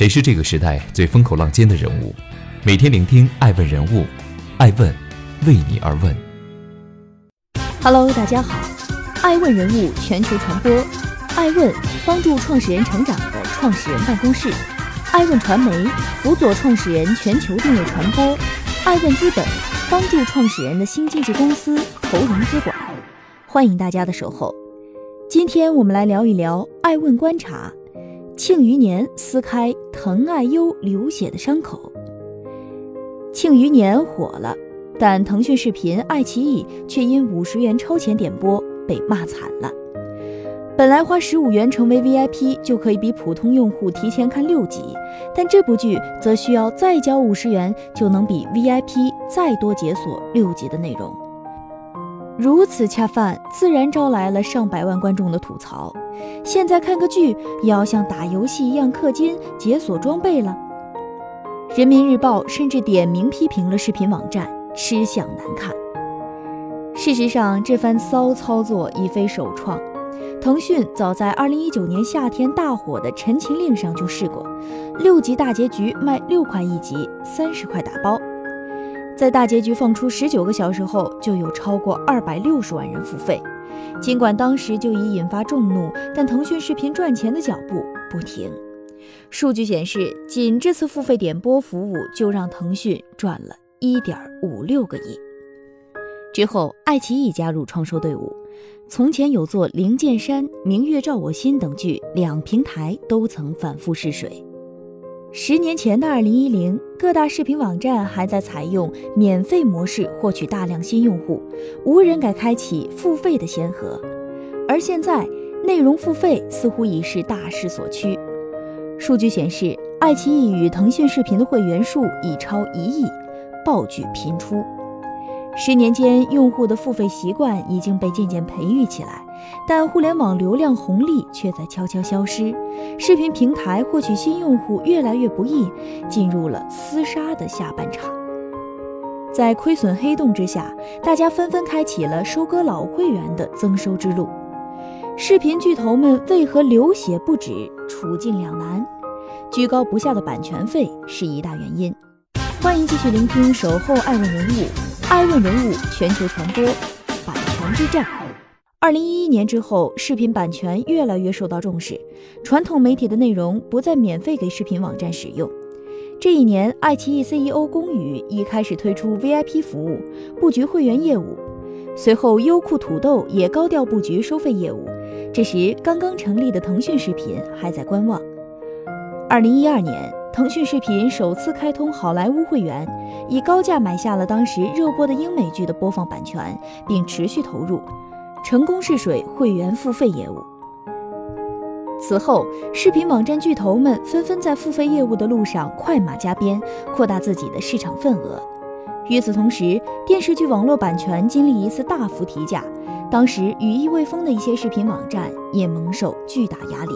谁是这个时代最风口浪尖的人物？每天聆听爱问人物，爱问为你而问。Hello，大家好，爱问人物全球传播，爱问帮助创始人成长的创始人办公室，爱问传媒辅佐创始人全球定位传播，爱问资本帮助创始人的新经济公司投融资管。欢迎大家的守候。今天我们来聊一聊爱问观察。庆余年撕开疼爱优流血的伤口。庆余年火了，但腾讯视频、爱奇艺却因五十元超前点播被骂惨了。本来花十五元成为 VIP 就可以比普通用户提前看六集，但这部剧则需要再交五十元就能比 VIP 再多解锁六集的内容。如此恰饭，自然招来了上百万观众的吐槽。现在看个剧也要像打游戏一样氪金解锁装备了。人民日报甚至点名批评了视频网站吃相难看。事实上，这番骚操作已非首创，腾讯早在2019年夏天大火的《陈情令》上就试过，六集大结局卖六块一集，三十块打包。在大结局放出十九个小时后，就有超过二百六十万人付费。尽管当时就已引发众怒，但腾讯视频赚钱的脚步不停。数据显示，仅这次付费点播服务就让腾讯赚了一点五六个亿。之后，爱奇艺加入创收队伍。从前有座灵剑山、明月照我心等剧，两平台都曾反复试水。十年前的二零一零，各大视频网站还在采用免费模式获取大量新用户，无人敢开启付费的先河。而现在，内容付费似乎已是大势所趋。数据显示，爱奇艺与腾讯视频的会员数已超一亿，爆剧频出。十年间，用户的付费习惯已经被渐渐培育起来。但互联网流量红利却在悄悄消失，视频平台获取新用户越来越不易，进入了厮杀的下半场。在亏损黑洞之下，大家纷纷开启了收割老会员的增收之路。视频巨头们为何流血不止，处境两难？居高不下的版权费是一大原因。欢迎继续聆听《守候爱问人物》，爱问人物全球传播，版权之战。二零一一年之后，视频版权越来越受到重视，传统媒体的内容不再免费给视频网站使用。这一年，爱奇艺 CEO 龚宇已开始推出 VIP 服务，布局会员业务。随后，优酷土豆也高调布局收费业务。这时，刚刚成立的腾讯视频还在观望。二零一二年，腾讯视频首次开通好莱坞会员，以高价买下了当时热播的英美剧的播放版权，并持续投入。成功试水会员付费业务。此后，视频网站巨头们纷纷在付费业务的路上快马加鞭，扩大自己的市场份额。与此同时，电视剧网络版权经历一次大幅提价，当时羽翼未丰的一些视频网站也蒙受巨大压力。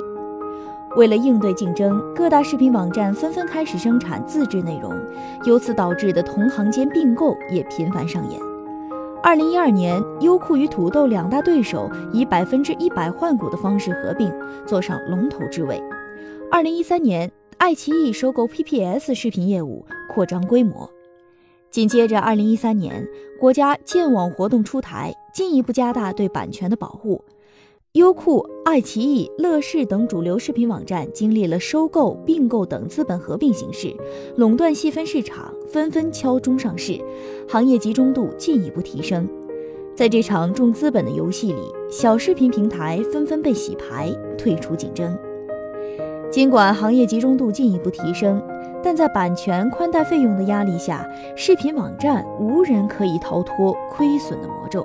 为了应对竞争，各大视频网站纷纷开始生产自制内容，由此导致的同行间并购也频繁上演。二零一二年，优酷与土豆两大对手以百分之一百换股的方式合并，坐上龙头之位。二零一三年，爱奇艺收购 PPS 视频业务，扩张规模。紧接着，二零一三年，国家建网活动出台，进一步加大对版权的保护。优酷、爱奇艺、乐视等主流视频网站经历了收购、并购等资本合并形式，垄断细分市场，纷纷敲钟上市，行业集中度进一步提升。在这场重资本的游戏里，小视频平台纷纷被洗牌，退出竞争。尽管行业集中度进一步提升，但在版权宽带费用的压力下，视频网站无人可以逃脱亏损的魔咒。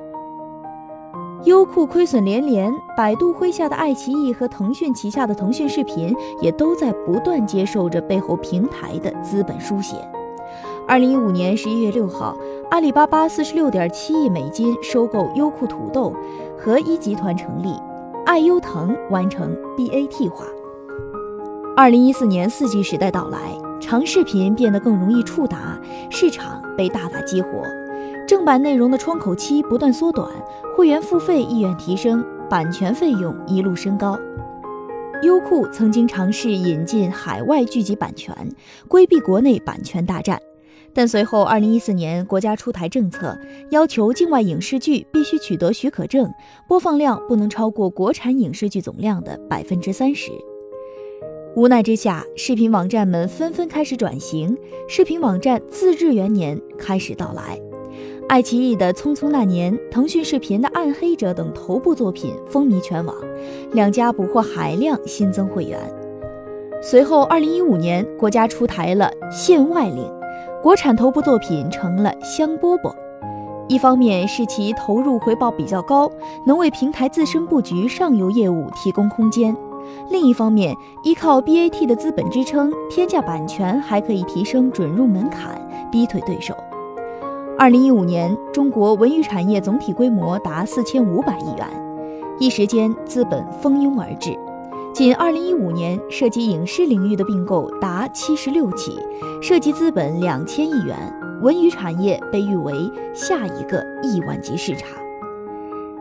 优酷亏损连连，百度麾下的爱奇艺和腾讯旗下的腾讯视频也都在不断接受着背后平台的资本输血。二零一五年十一月六号，阿里巴巴四十六点七亿美金收购优酷土豆，合一集团成立，爱优腾完成 BAT 化。二零一四年四 G 时代到来，长视频变得更容易触达，市场被大大激活。正版内容的窗口期不断缩短，会员付费意愿提升，版权费用一路升高。优酷曾经尝试引进海外剧集版权，规避国内版权大战。但随后，二零一四年国家出台政策，要求境外影视剧必须取得许可证，播放量不能超过国产影视剧总量的百分之三十。无奈之下，视频网站们纷纷开始转型，视频网站自制元年开始到来。爱奇艺的《匆匆那年》，腾讯视频的《暗黑者》等头部作品风靡全网，两家捕获海量新增会员。随后，二零一五年国家出台了限外令。国产头部作品成了香饽饽，一方面是其投入回报比较高，能为平台自身布局上游业务提供空间；另一方面，依靠 BAT 的资本支撑，天价版权还可以提升准入门槛，逼退对手。二零一五年，中国文娱产业总体规模达四千五百亿元，一时间资本蜂拥而至。仅2015年，涉及影视领域的并购达76起，涉及资本两千亿元。文娱产业被誉为下一个亿万级市场，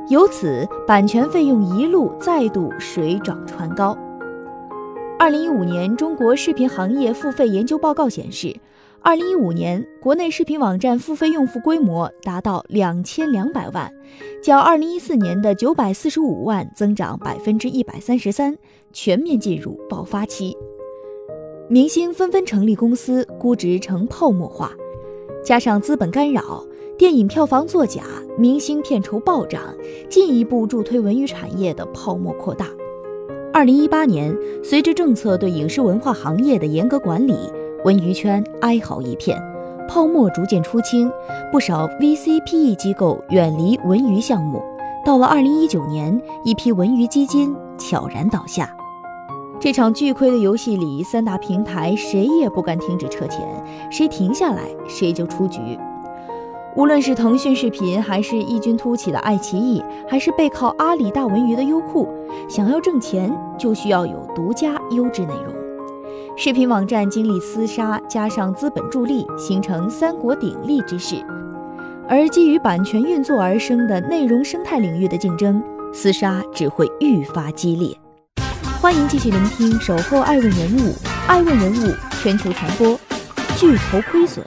由此版权费用一路再度水涨船高。2015年中国视频行业付费研究报告显示。二零一五年，国内视频网站付费用户规模达到两千两百万，较二零一四年的九百四十五万增长百分之一百三十三，全面进入爆发期。明星纷纷成立公司，估值呈泡沫化，加上资本干扰，电影票房作假，明星片酬暴涨，进一步助推文娱产业的泡沫扩大。二零一八年，随着政策对影视文化行业的严格管理。文娱圈哀嚎一片，泡沫逐渐出清，不少 VCPE 机构远离文娱项目。到了二零一九年，一批文娱基金悄然倒下。这场巨亏的游戏里，三大平台谁也不敢停止撤钱，谁停下来谁就出局。无论是腾讯视频，还是异军突起的爱奇艺，还是背靠阿里大文娱的优酷，想要挣钱，就需要有独家优质内容。视频网站经历厮杀，加上资本助力，形成三国鼎立之势。而基于版权运作而生的内容生态领域的竞争，厮杀只会愈发激烈。欢迎继续聆听《守候爱问人物》，爱问人物全球传播。巨头亏损，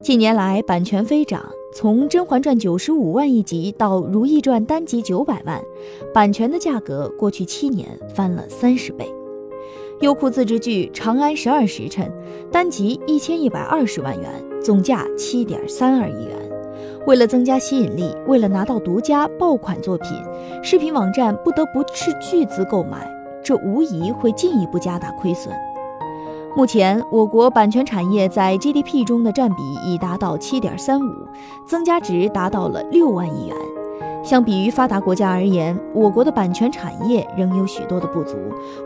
近年来版权飞涨，从《甄嬛传》九十五万一集到《如懿传》单集九百万，版权的价格过去七年翻了三十倍。优酷自制剧《长安十二时辰》单集一千一百二十万元，总价七点三二亿元。为了增加吸引力，为了拿到独家爆款作品，视频网站不得不斥巨资购买，这无疑会进一步加大亏损。目前，我国版权产业在 GDP 中的占比已达到七点三五，增加值达到了六万亿元。相比于发达国家而言，我国的版权产业仍有许多的不足。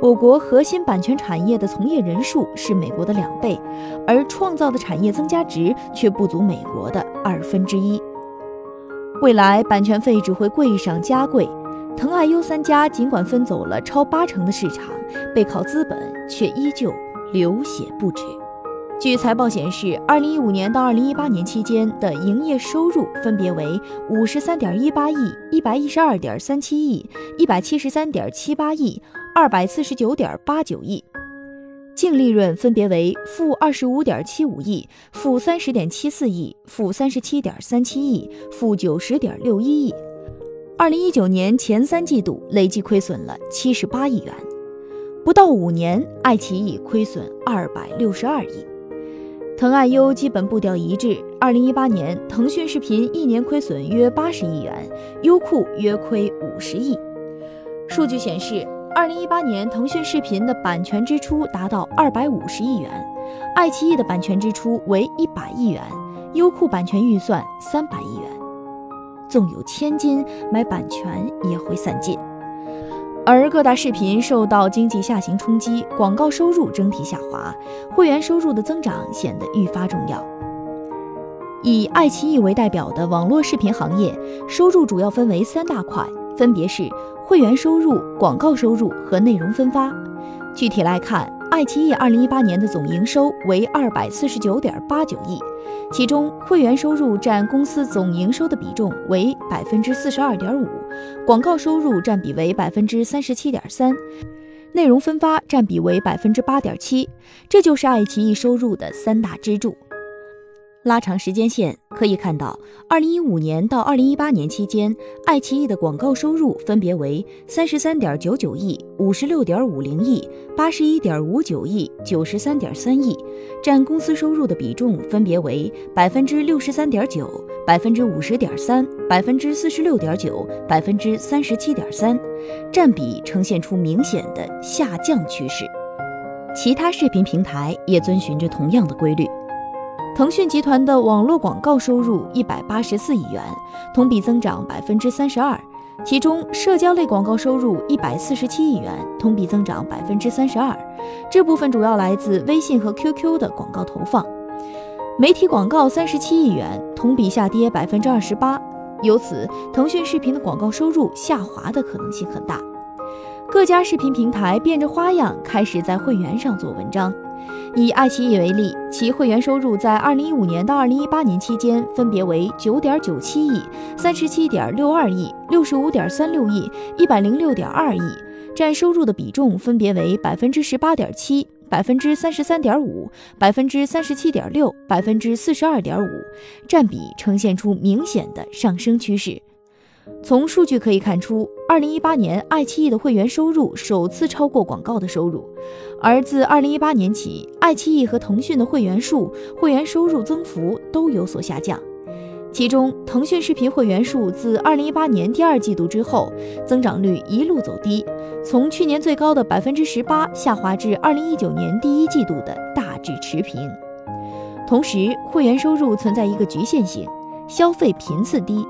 我国核心版权产业的从业人数是美国的两倍，而创造的产业增加值却不足美国的二分之一。未来版权费只会贵上加贵。腾爱优三家尽管分走了超八成的市场，背靠资本却依旧流血不止。据财报显示，二零一五年到二零一八年期间的营业收入分别为五十三点一八亿、一百一十二点三七亿、一百七十三点七八亿、二百四十九点八九亿；净利润分别为负二十五点七五亿、负三十点七四亿、负三十七点三七亿、负九十点六一亿。二零一九年前三季度累计亏损了七十八亿元，不到五年，爱奇艺亏损二百六十二亿。腾爱优基本步调一致。二零一八年，腾讯视频一年亏损约八十亿元，优酷约亏五十亿。数据显示，二零一八年腾讯视频的版权支出达到二百五十亿元，爱奇艺的版权支出为一百亿元，优酷版权预算三百亿元。纵有千金，买版权也会散尽。而各大视频受到经济下行冲击，广告收入整体下滑，会员收入的增长显得愈发重要。以爱奇艺为代表的网络视频行业收入主要分为三大块，分别是会员收入、广告收入和内容分发。具体来看，爱奇艺二零一八年的总营收为二百四十九点八九亿。其中，会员收入占公司总营收的比重为百分之四十二点五，广告收入占比为百分之三十七点三，内容分发占比为百分之八点七，这就是爱奇艺收入的三大支柱。拉长时间线可以看到，二零一五年到二零一八年期间，爱奇艺的广告收入分别为三十三点九九亿、五十六点五零亿、八十一点五九亿、九十三点三亿，占公司收入的比重分别为百分之六十三点九、百分之五十点三、百分之四十六点九、百分之三十七点三，占比呈现出明显的下降趋势。其他视频平台也遵循着同样的规律。腾讯集团的网络广告收入一百八十四亿元，同比增长百分之三十二，其中社交类广告收入一百四十七亿元，同比增长百分之三十二，这部分主要来自微信和 QQ 的广告投放。媒体广告三十七亿元，同比下跌百分之二十八，由此腾讯视频的广告收入下滑的可能性很大。各家视频平台变着花样开始在会员上做文章。以爱奇艺为例，其会员收入在二零一五年到二零一八年期间分别为九点九七亿、三十七点六二亿、六十五点三六亿、一百零六点二亿，占收入的比重分别为百分之十八点七、百分之三十三点五、百分之三十七点六、百分之四十二点五，占比呈现出明显的上升趋势。从数据可以看出，二零一八年爱奇艺的会员收入首次超过广告的收入，而自二零一八年起，爱奇艺和腾讯的会员数、会员收入增幅都有所下降。其中，腾讯视频会员数自二零一八年第二季度之后，增长率一路走低，从去年最高的百分之十八下滑至二零一九年第一季度的大致持平。同时，会员收入存在一个局限性，消费频次低。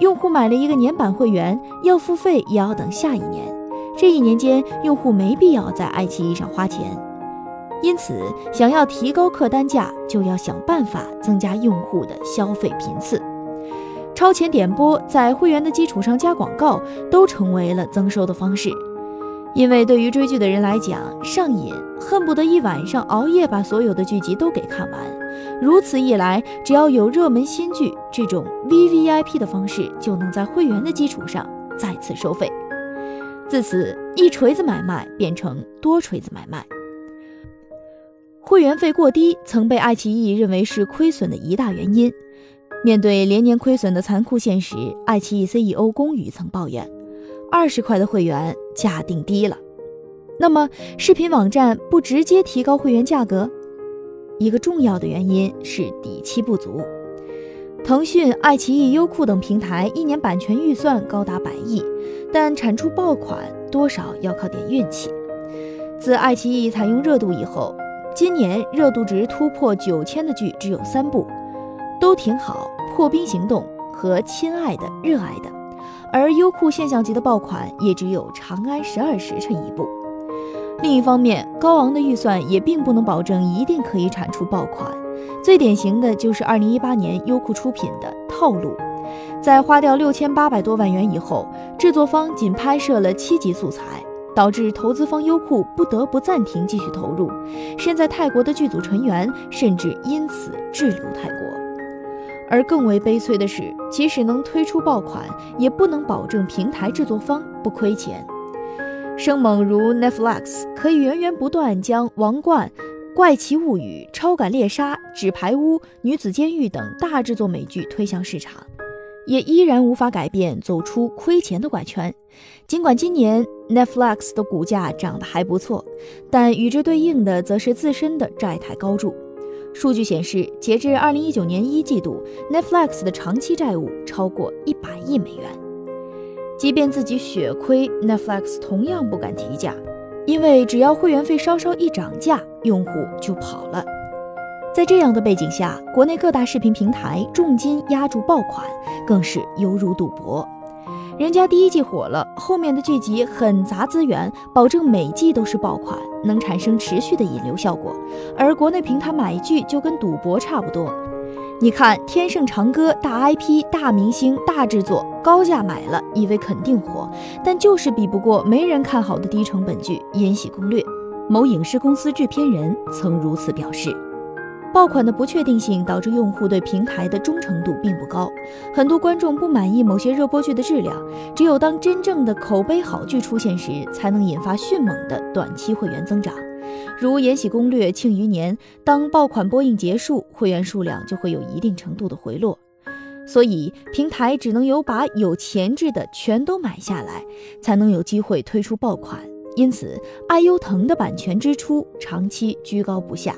用户买了一个年版会员，要付费也要等下一年。这一年间，用户没必要在爱奇艺上花钱，因此想要提高客单价，就要想办法增加用户的消费频次。超前点播在会员的基础上加广告，都成为了增收的方式。因为对于追剧的人来讲，上瘾，恨不得一晚上熬夜把所有的剧集都给看完。如此一来，只要有热门新剧，这种 VVIP 的方式就能在会员的基础上再次收费。自此，一锤子买卖变成多锤子买卖。会员费过低曾被爱奇艺认为是亏损的一大原因。面对连年亏损的残酷现实，爱奇艺 CEO 龚宇曾抱怨。二十块的会员价定低了，那么视频网站不直接提高会员价格？一个重要的原因是底气不足。腾讯、爱奇艺、优酷等平台一年版权预算高达百亿，但产出爆款多少要靠点运气。自爱奇艺采用热度以后，今年热度值突破九千的剧只有三部，都挺好，《破冰行动》和《亲爱的热爱的》。而优酷现象级的爆款也只有《长安十二时辰》一部。另一方面，高昂的预算也并不能保证一定可以产出爆款。最典型的就是2018年优酷出品的《套路》，在花掉六千八百多万元以后，制作方仅拍摄了七集素材，导致投资方优酷不得不暂停继续投入。身在泰国的剧组成员甚至因此滞留泰国。而更为悲催的是，即使能推出爆款，也不能保证平台制作方不亏钱。生猛如 Netflix 可以源源不断将《王冠》《怪奇物语》《超感猎杀》《纸牌屋》《女子监狱》等大制作美剧推向市场，也依然无法改变走出亏钱的怪圈。尽管今年 Netflix 的股价涨得还不错，但与之对应的则是自身的债台高筑。数据显示，截至二零一九年一季度，Netflix 的长期债务超过一百亿美元。即便自己血亏，Netflix 同样不敢提价，因为只要会员费稍稍一涨价，用户就跑了。在这样的背景下，国内各大视频平台重金压住爆款，更是犹如赌博。人家第一季火了，后面的剧集很砸资源，保证每季都是爆款，能产生持续的引流效果。而国内平台买剧就跟赌博差不多。你看《天盛长歌》，大 IP、大明星、大制作，高价买了，以为肯定火，但就是比不过没人看好的低成本剧《延禧攻略》。某影视公司制片人曾如此表示。爆款的不确定性导致用户对平台的忠诚度并不高，很多观众不满意某些热播剧的质量。只有当真正的口碑好剧出现时，才能引发迅猛的短期会员增长。如《延禧攻略》《庆余年》，当爆款播映结束，会员数量就会有一定程度的回落。所以，平台只能有把有潜质的全都买下来，才能有机会推出爆款。因此，爱优腾的版权支出长期居高不下。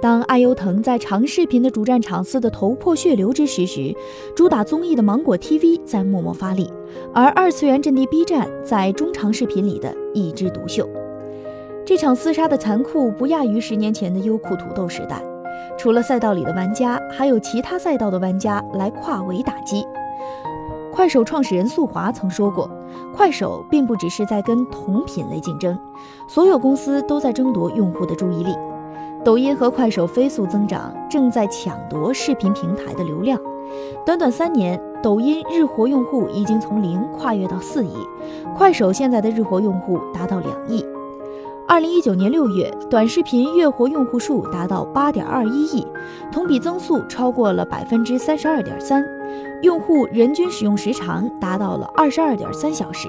当爱优腾在长视频的主战场撕得头破血流之时时，主打综艺的芒果 TV 在默默发力，而二次元阵地 B 站在中长视频里的一枝独秀。这场厮杀的残酷不亚于十年前的优酷土豆时代，除了赛道里的玩家，还有其他赛道的玩家来跨围打击。快手创始人宿华曾说过，快手并不只是在跟同品类竞争，所有公司都在争夺用户的注意力。抖音和快手飞速增长，正在抢夺视频平台的流量。短短三年，抖音日活用户已经从零跨越到四亿，快手现在的日活用户达到两亿。二零一九年六月，短视频月活用户数达到八点二一亿，同比增速超过了百分之三十二点三，用户人均使用时长达到了二十二点三小时。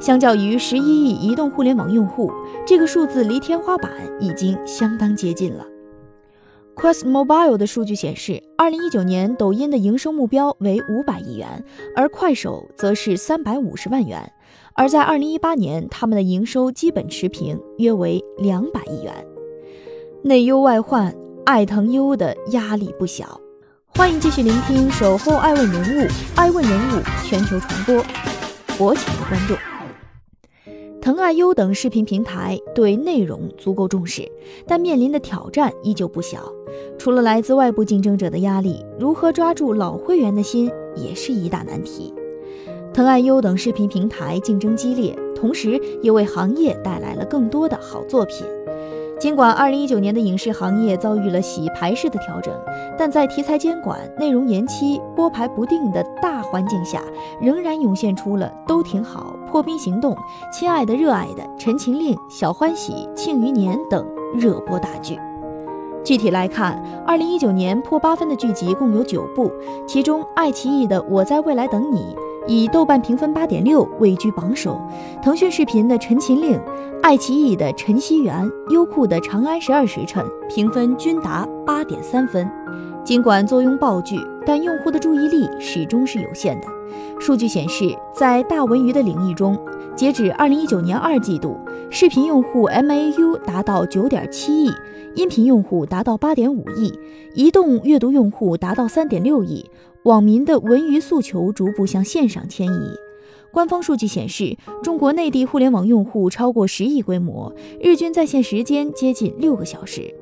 相较于十一亿移动互联网用户，这个数字离天花板已经相当接近了。Quest Mobile 的数据显示，二零一九年抖音的营收目标为五百亿元，而快手则是三百五十万元。而在二零一八年，他们的营收基本持平，约为两百亿元。内忧外患，爱腾优的压力不小。欢迎继续聆听《守候爱问人物》，爱问人物全球传播，国情的观众。腾爱优等视频平台对内容足够重视，但面临的挑战依旧不小。除了来自外部竞争者的压力，如何抓住老会员的心也是一大难题。腾爱优等视频平台竞争激烈，同时也为行业带来了更多的好作品。尽管2019年的影视行业遭遇了洗牌式的调整，但在题材监管、内容延期、播排不定的大环境下，仍然涌现出了《都挺好》《破冰行动》《亲爱的热爱的》《陈情令》《小欢喜》《庆余年》等热播大剧。具体来看，2019年破八分的剧集共有九部，其中爱奇艺的《我在未来等你》。以豆瓣评分八点六位居榜首，腾讯视频的《陈情令》、爱奇艺的《陈希媛》、优酷的《长安十二时辰》评分均达八点三分。尽管坐拥爆剧，但用户的注意力始终是有限的。数据显示，在大文娱的领域中，截止二零一九年二季度，视频用户 MAU 达到九点七亿，音频用户达到八点五亿，移动阅读用户达到三点六亿。网民的文娱诉求逐步向线上迁移。官方数据显示，中国内地互联网用户超过十亿规模，日均在线时间接近六个小时，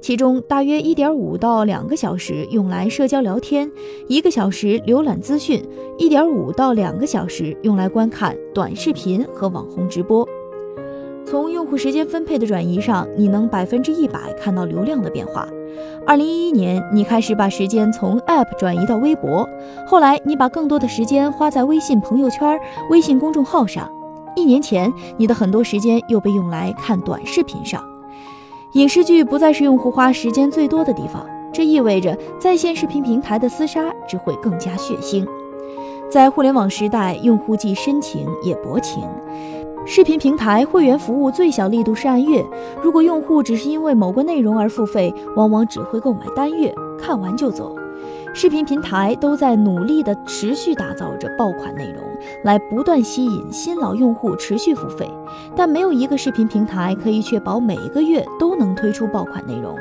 其中大约一点五到两个小时用来社交聊天，一个小时浏览资讯，一点五到两个小时用来观看短视频和网红直播。从用户时间分配的转移上，你能百分之一百看到流量的变化。二零一一年，你开始把时间从 App 转移到微博，后来你把更多的时间花在微信朋友圈、微信公众号上。一年前，你的很多时间又被用来看短视频上。影视剧不再是用户花时间最多的地方，这意味着在线视频平台的厮杀只会更加血腥。在互联网时代，用户既深情也薄情。视频平台会员服务最小力度是按月，如果用户只是因为某个内容而付费，往往只会购买单月，看完就走。视频平台都在努力的持续打造着爆款内容，来不断吸引新老用户持续付费，但没有一个视频平台可以确保每一个月都能推出爆款内容。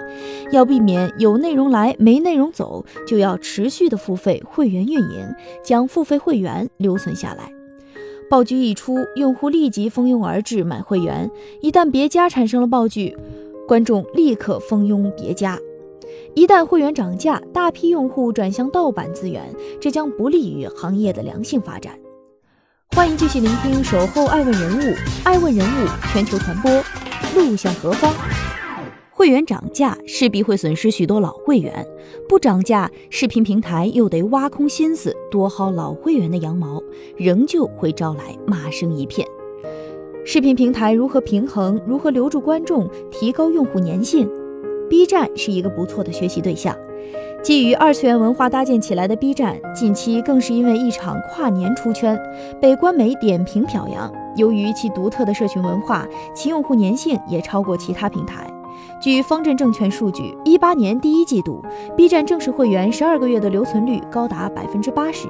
要避免有内容来没内容走，就要持续的付费会员运营，将付费会员留存下来。爆剧一出，用户立即蜂拥而至买会员。一旦别家产生了爆剧，观众立刻蜂拥别家。一旦会员涨价，大批用户转向盗版资源，这将不利于行业的良性发展。欢迎继续聆听《守候爱问人物》，爱问人物全球传播，路向何方？会员涨价势必会损失许多老会员，不涨价，视频平台又得挖空心思多薅老会员的羊毛，仍旧会招来骂声一片。视频平台如何平衡？如何留住观众？提高用户粘性？，B 站是一个不错的学习对象。基于二次元文化搭建起来的 B 站，近期更是因为一场跨年出圈，被官媒点评表扬。由于其独特的社群文化，其用户粘性也超过其他平台。据方正证券数据，一八年第一季度，B 站正式会员十二个月的留存率高达百分之八十，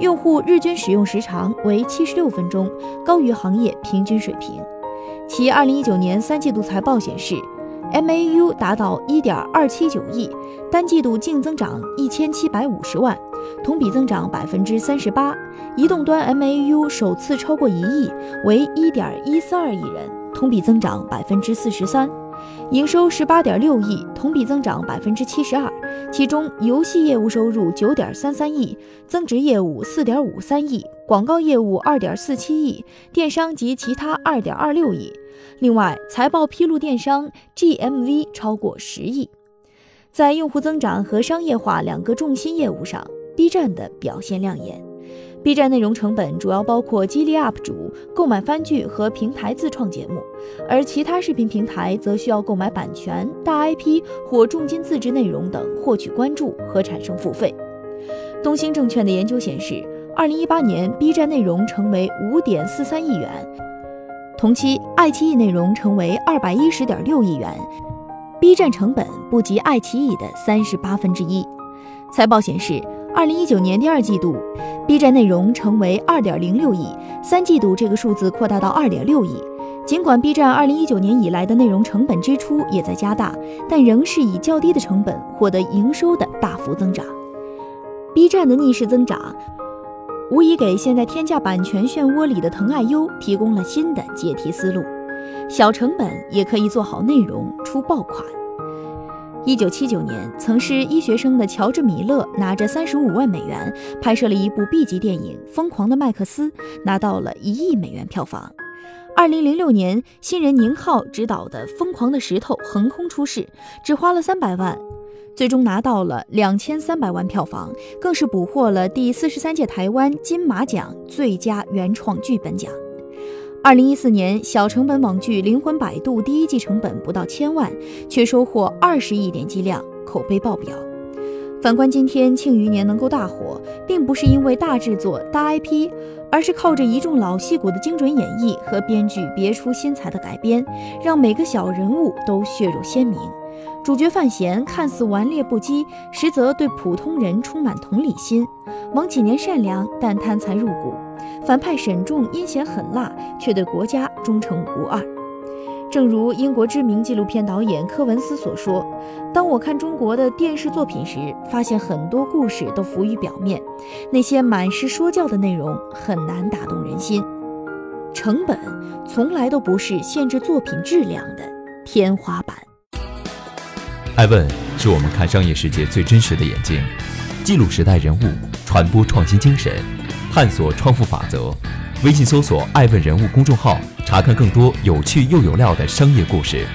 用户日均使用时长为七十六分钟，高于行业平均水平。其二零一九年三季度财报显示。MAU 达到一点二七九亿，单季度净增长一千七百五十万，同比增长百分之三十八。移动端 MAU 首次超过一亿，为一点一四二亿人，同比增长百分之四十三。营收十八点六亿，同比增长百分之七十二，其中游戏业务收入九点三三亿，增值业务四点五三亿，广告业务二点四七亿，电商及其他二点二六亿。另外，财报披露，电商 GMV 超过十亿。在用户增长和商业化两个重心业务上，B 站的表现亮眼。B 站内容成本主要包括激励 UP 主、购买番剧和平台自创节目，而其他视频平台则需要购买版权、大 IP 或重金自制内容等获取关注和产生付费。东兴证券的研究显示，二零一八年 B 站内容成为五点四三亿元，同期爱奇艺内容成为二百一十点六亿元，B 站成本不及爱奇艺的三十八分之一。财报显示。二零一九年第二季度，B 站内容成为二点零六亿，三季度这个数字扩大到二点六亿。尽管 B 站二零一九年以来的内容成本支出也在加大，但仍是以较低的成本获得营收的大幅增长。B 站的逆势增长，无疑给现在天价版权漩涡里的腾爱优提供了新的解题思路：小成本也可以做好内容，出爆款。一九七九年，曾是医学生的乔治·米勒拿着三十五万美元拍摄了一部 B 级电影《疯狂的麦克斯》，拿到了一亿美元票房。二零零六年，新人宁浩执导的《疯狂的石头》横空出世，只花了三百万，最终拿到了两千三百万票房，更是捕获了第四十三届台湾金马奖最佳原创剧本奖。二零一四年，小成本网剧《灵魂摆渡》第一季成本不到千万，却收获二十亿点击量，口碑爆表。反观今天《庆余年》能够大火，并不是因为大制作、大 IP，而是靠着一众老戏骨的精准演绎和编剧别出心裁的改编，让每个小人物都血肉鲜明。主角范闲看似顽劣不羁，实则对普通人充满同理心。王启年善良，但贪财入骨。反派沈重阴险狠辣，却对国家忠诚无二。正如英国知名纪录片导演科文斯所说：“当我看中国的电视作品时，发现很多故事都浮于表面，那些满是说教的内容很难打动人心。成本从来都不是限制作品质量的天花板。”爱问是我们看商业世界最真实的眼睛，记录时代人物，传播创新精神。探索创富法则，微信搜索“爱问人物”公众号，查看更多有趣又有料的商业故事。